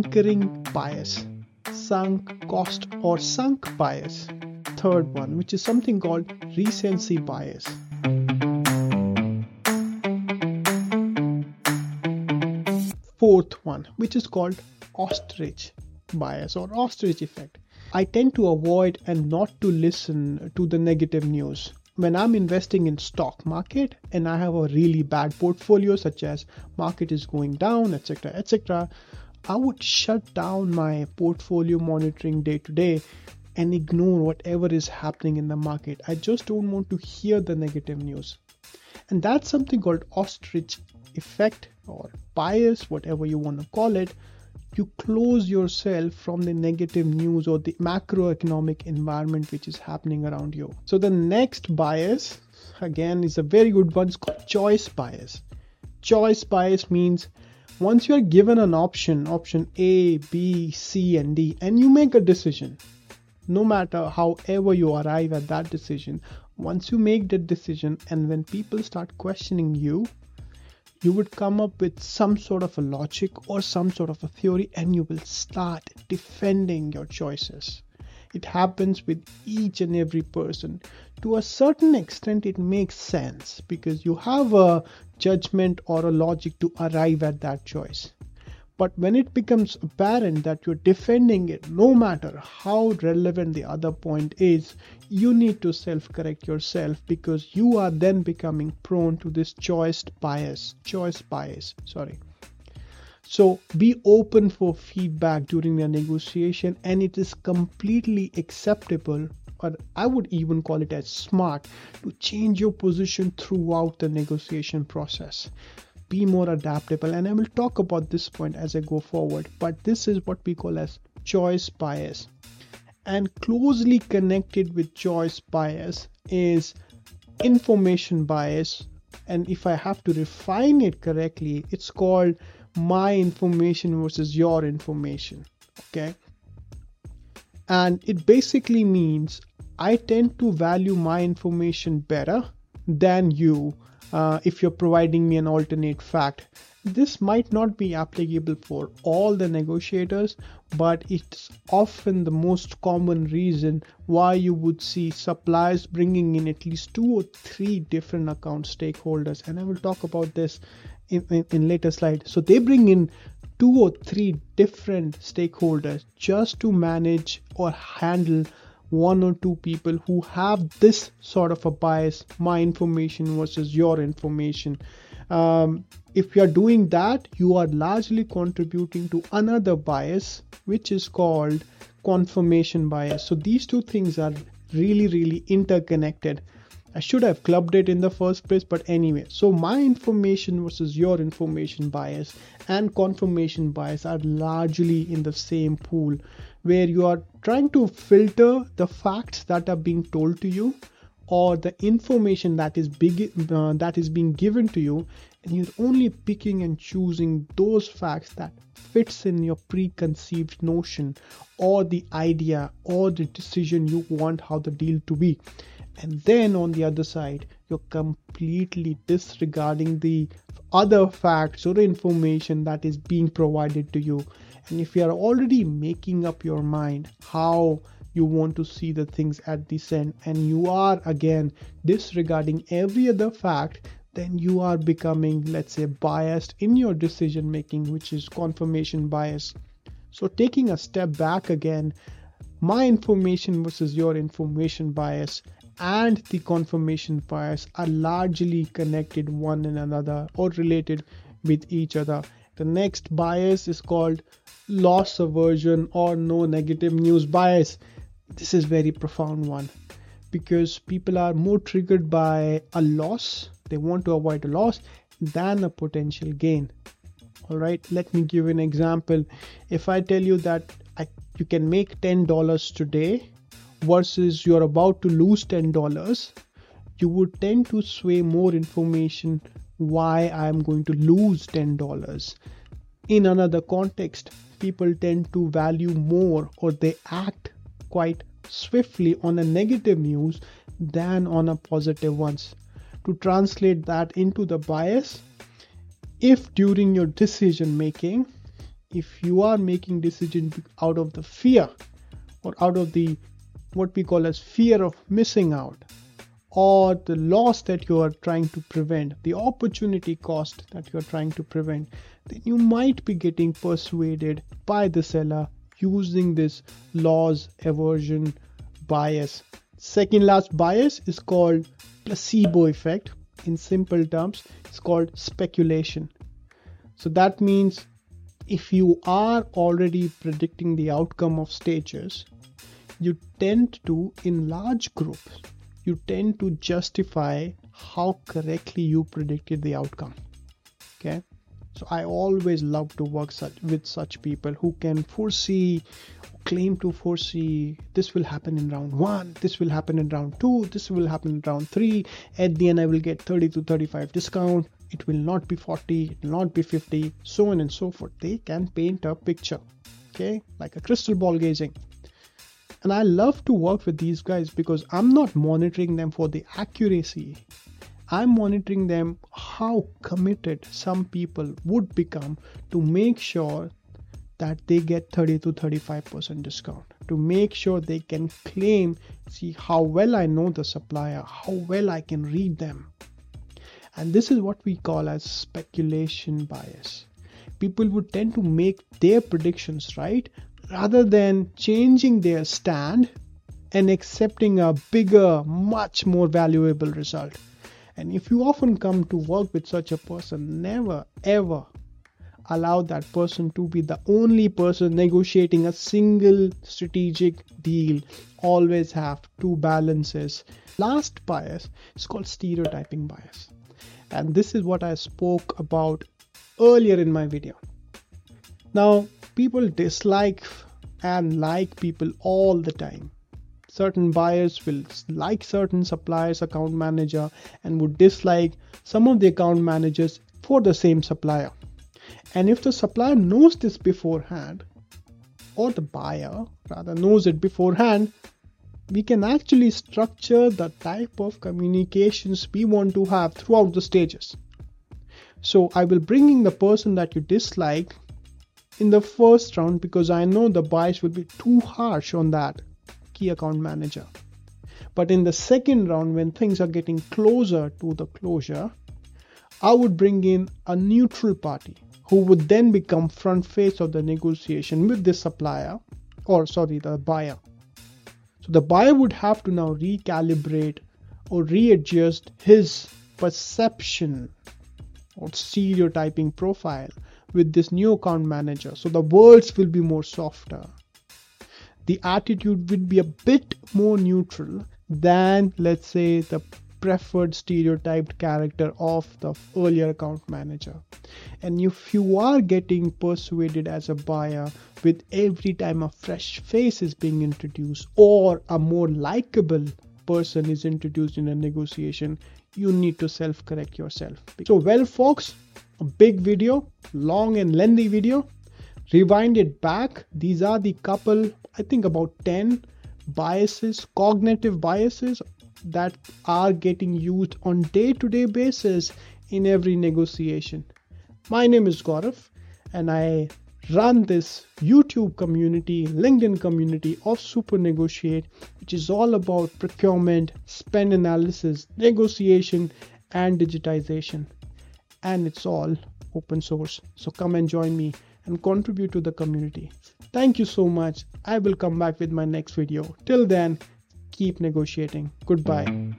anchoring bias, sunk cost or sunk bias. Third one, which is something called recency bias. Fourth one, which is called ostrich bias or ostrich effect. I tend to avoid and not to listen to the negative news when i'm investing in stock market and i have a really bad portfolio such as market is going down etc etc i would shut down my portfolio monitoring day to day and ignore whatever is happening in the market i just don't want to hear the negative news and that's something called ostrich effect or bias whatever you want to call it you close yourself from the negative news or the macroeconomic environment which is happening around you. So the next bias again is a very good one. It's called choice bias. Choice bias means once you are given an option, option A, B, C, and D, and you make a decision, no matter however you arrive at that decision, once you make that decision, and when people start questioning you, you would come up with some sort of a logic or some sort of a theory and you will start defending your choices. It happens with each and every person. To a certain extent, it makes sense because you have a judgment or a logic to arrive at that choice. But when it becomes apparent that you're defending it, no matter how relevant the other point is, you need to self correct yourself because you are then becoming prone to this choice bias. Choice bias, sorry. So be open for feedback during the negotiation, and it is completely acceptable, or I would even call it as smart, to change your position throughout the negotiation process. Be more adaptable and i will talk about this point as i go forward but this is what we call as choice bias. And closely connected with choice bias is information bias and if i have to refine it correctly it's called my information versus your information okay and it basically means i tend to value my information better than you uh, if you're providing me an alternate fact. This might not be applicable for all the negotiators, but it's often the most common reason why you would see suppliers bringing in at least two or three different account stakeholders. And I will talk about this in, in, later slides. So they bring in two or three different stakeholders just to manage or handle one or two people who have this sort of a bias my information versus your information. Um, if you are doing that you are largely contributing to another bias which is called confirmation bias. So these two things are really really interconnected I should have clubbed it in the first place, but anyway. So, my information versus your information bias and confirmation bias are largely in the same pool where you are trying to filter the facts that are being told to you or the information that is big uh, that is being given to you and you're only picking and choosing those facts that fits in your preconceived notion or the idea or the decision you want how the deal to be and then on the other side you're completely disregarding the other facts or information that is being provided to you. And if you are already making up your mind how you want to see the things at this end and you are again disregarding every other fact then you are becoming let's say biased in your decision making which is confirmation bias. So taking a step back again my information versus your information bias and the confirmation bias are largely connected one and another or related with each other the next bias is called loss aversion or no negative news bias. This is very profound one because people are more triggered by a loss. They want to avoid a loss than a potential gain. All right, let me give an example. If I tell you that I, you can make $10 today versus you're about to lose $10, you would tend to sway more information why I'm going to lose $10. In another context, people tend to value more or they act quite swiftly on a negative news than on a positive ones. To translate that into the bias, if during your decision making if you are making decisions out of the fear or out of the what we call as fear of missing out or the loss that you are trying to prevent, the opportunity cost that you are trying to prevent, then you might be getting persuaded by the seller using this loss aversion bias. Second last bias is called placebo effect. In simple terms, it's called speculation. So that means if you are already predicting the outcome of stages, you tend to, in large groups, you tend to justify how correctly you predicted the outcome. Okay. So I always love to work such, with such people who can foresee, claim to foresee this will happen in round one, this will happen in round two, this will happen in round three. At the end, I will get 30 to 35 discount. It will not be 40, it will not be 50, so on and so forth. They can paint a picture, okay, like a crystal ball gazing. And I love to work with these guys because I'm not monitoring them for the accuracy. I'm monitoring them how committed some people would become to make sure that they get 30 to 35% discount to make sure they can claim see how well I know the supplier how well I can read them and this is what we call as speculation bias people would tend to make their predictions right rather than changing their stand and accepting a bigger, much more valuable result. And if you often come to work with such a person, never ever allow that person to be the only person negotiating a single strategic deal. Always have two balances. Last bias is called stereotyping bias. And this is what I spoke about earlier in my video. Now, people dislike and like people all the time. Certain buyers will like certain suppliers' account manager and would dislike some of the account managers for the same supplier. And if the supplier knows this beforehand, or the buyer rather knows it beforehand, we can actually structure the type of communications we want to have throughout the stages. So I will bring in the person that you dislike in the first round because I know the bias will be too harsh on that key account manager. But in the second round, when things are getting closer to the closure, I would bring in a neutral party who would then become front face of the negotiation with the supplier or sorry the buyer so the buyer would have to now recalibrate or readjust his perception or stereotyping profile with this new account manager. So the words will be more softer. The attitude will be a bit more neutral than, let's say, the preferred stereotyped character of the earlier account manager. And if you are getting persuaded as a buyer with every time a fresh face is being introduced or a more likable person is introduced in a negotiation, you need to self correct yourself. So, well, folks, a big video, long and lengthy video. Rewind it back. These are the couple, I think about 10 biases, cognitive biases that are getting used on day-to-day basis in every negotiation. My name is Gaurav and I run this YouTube community, LinkedIn community of Super Negotiate, which is all about procurement, spend analysis, negotiation, and digitization and it's all open source. So come and join me and contribute to the community. Thank you so much. I will come back with my next video. Till then, keep negotiating. Goodbye.